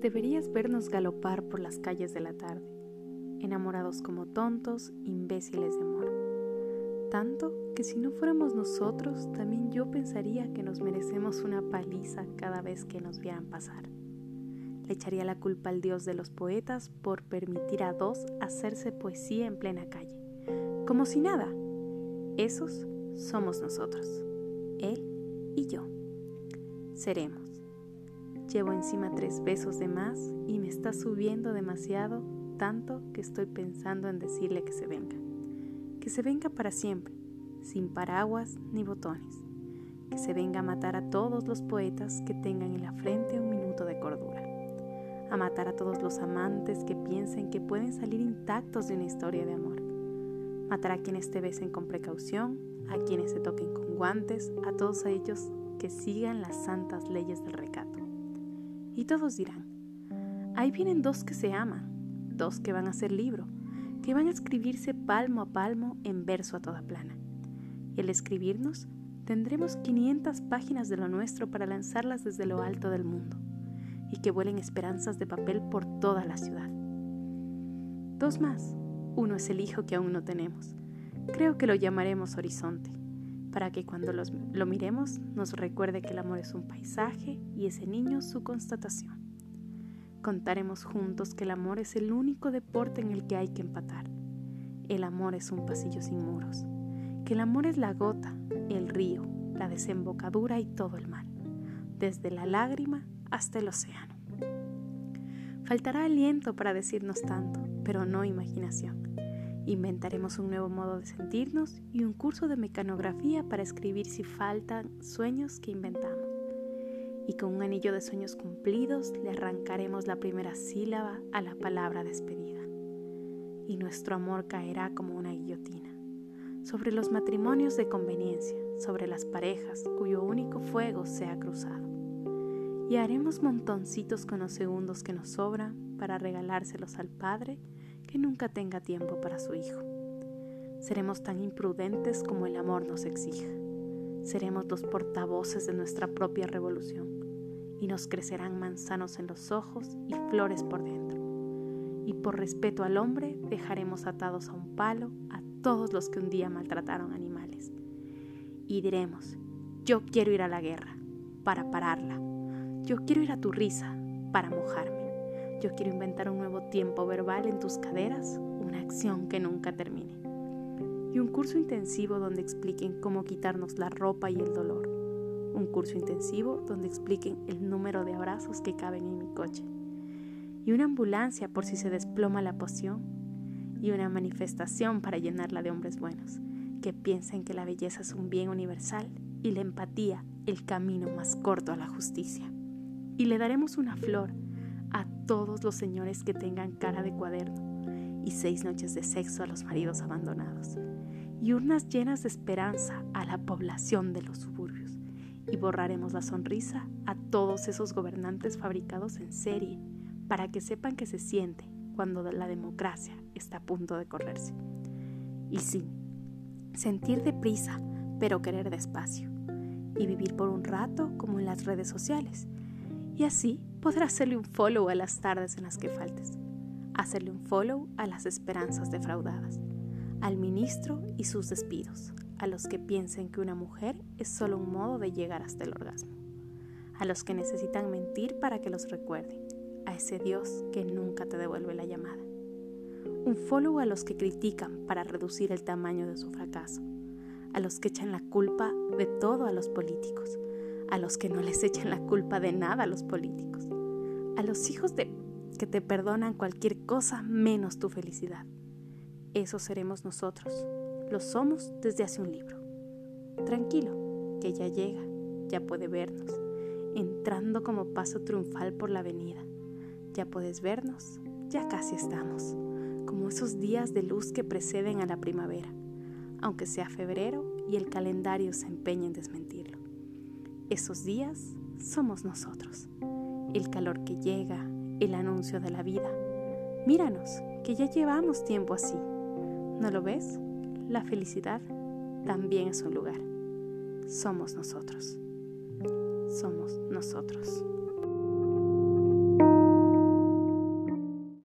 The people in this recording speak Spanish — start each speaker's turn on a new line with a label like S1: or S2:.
S1: deberías vernos galopar por las calles de la tarde, enamorados como tontos, imbéciles de amor. Tanto que si no fuéramos nosotros, también yo pensaría que nos merecemos una paliza cada vez que nos vieran pasar. Le echaría la culpa al dios de los poetas por permitir a dos hacerse poesía en plena calle, como si nada. Esos somos nosotros, él y yo. Seremos. Llevo encima tres besos de más y me está subiendo demasiado, tanto que estoy pensando en decirle que se venga. Que se venga para siempre, sin paraguas ni botones. Que se venga a matar a todos los poetas que tengan en la frente un minuto de cordura. A matar a todos los amantes que piensen que pueden salir intactos de una historia de amor. Matar a quienes te besen con precaución, a quienes se toquen con guantes, a todos ellos que sigan las santas leyes del recato. Y todos dirán, ahí vienen dos que se aman, dos que van a hacer libro, que van a escribirse palmo a palmo en verso a toda plana. Y al escribirnos, tendremos 500 páginas de lo nuestro para lanzarlas desde lo alto del mundo, y que vuelen esperanzas de papel por toda la ciudad. Dos más, uno es el hijo que aún no tenemos. Creo que lo llamaremos Horizonte para que cuando lo miremos nos recuerde que el amor es un paisaje y ese niño su constatación. Contaremos juntos que el amor es el único deporte en el que hay que empatar. El amor es un pasillo sin muros, que el amor es la gota, el río, la desembocadura y todo el mar, desde la lágrima hasta el océano. Faltará aliento para decirnos tanto, pero no imaginación. Inventaremos un nuevo modo de sentirnos y un curso de mecanografía para escribir si faltan sueños que inventamos. Y con un anillo de sueños cumplidos le arrancaremos la primera sílaba a la palabra despedida. Y nuestro amor caerá como una guillotina sobre los matrimonios de conveniencia, sobre las parejas cuyo único fuego se ha cruzado. Y haremos montoncitos con los segundos que nos sobran para regalárselos al Padre que nunca tenga tiempo para su hijo. Seremos tan imprudentes como el amor nos exija. Seremos los portavoces de nuestra propia revolución y nos crecerán manzanos en los ojos y flores por dentro. Y por respeto al hombre dejaremos atados a un palo a todos los que un día maltrataron animales. Y diremos, yo quiero ir a la guerra para pararla. Yo quiero ir a tu risa para mojarme. Yo quiero inventar un nuevo tiempo verbal en tus caderas, una acción que nunca termine. Y un curso intensivo donde expliquen cómo quitarnos la ropa y el dolor. Un curso intensivo donde expliquen el número de abrazos que caben en mi coche. Y una ambulancia por si se desploma la poción. Y una manifestación para llenarla de hombres buenos, que piensen que la belleza es un bien universal y la empatía el camino más corto a la justicia. Y le daremos una flor todos los señores que tengan cara de cuaderno y seis noches de sexo a los maridos abandonados y urnas llenas de esperanza a la población de los suburbios y borraremos la sonrisa a todos esos gobernantes fabricados en serie para que sepan que se siente cuando la democracia está a punto de correrse. Y sí, sentir deprisa, pero querer despacio, y vivir por un rato como en las redes sociales, y así podrás hacerle un follow a las tardes en las que faltes, hacerle un follow a las esperanzas defraudadas, al ministro y sus despidos, a los que piensen que una mujer es solo un modo de llegar hasta el orgasmo, a los que necesitan mentir para que los recuerden, a ese Dios que nunca te devuelve la llamada. Un follow a los que critican para reducir el tamaño de su fracaso, a los que echan la culpa de todo a los políticos, a los que no les echan la culpa de nada a los políticos, a los hijos de que te perdonan cualquier cosa menos tu felicidad. Eso seremos nosotros, lo somos desde hace un libro. Tranquilo, que ya llega, ya puede vernos, entrando como paso triunfal por la avenida. Ya puedes vernos, ya casi estamos, como esos días de luz que preceden a la primavera, aunque sea febrero y el calendario se empeñe en desmentirlo. Esos días somos nosotros, el calor que llega, el anuncio de la vida. Míranos, que ya llevamos tiempo así. ¿No lo ves? La felicidad también es un lugar. Somos nosotros. Somos nosotros.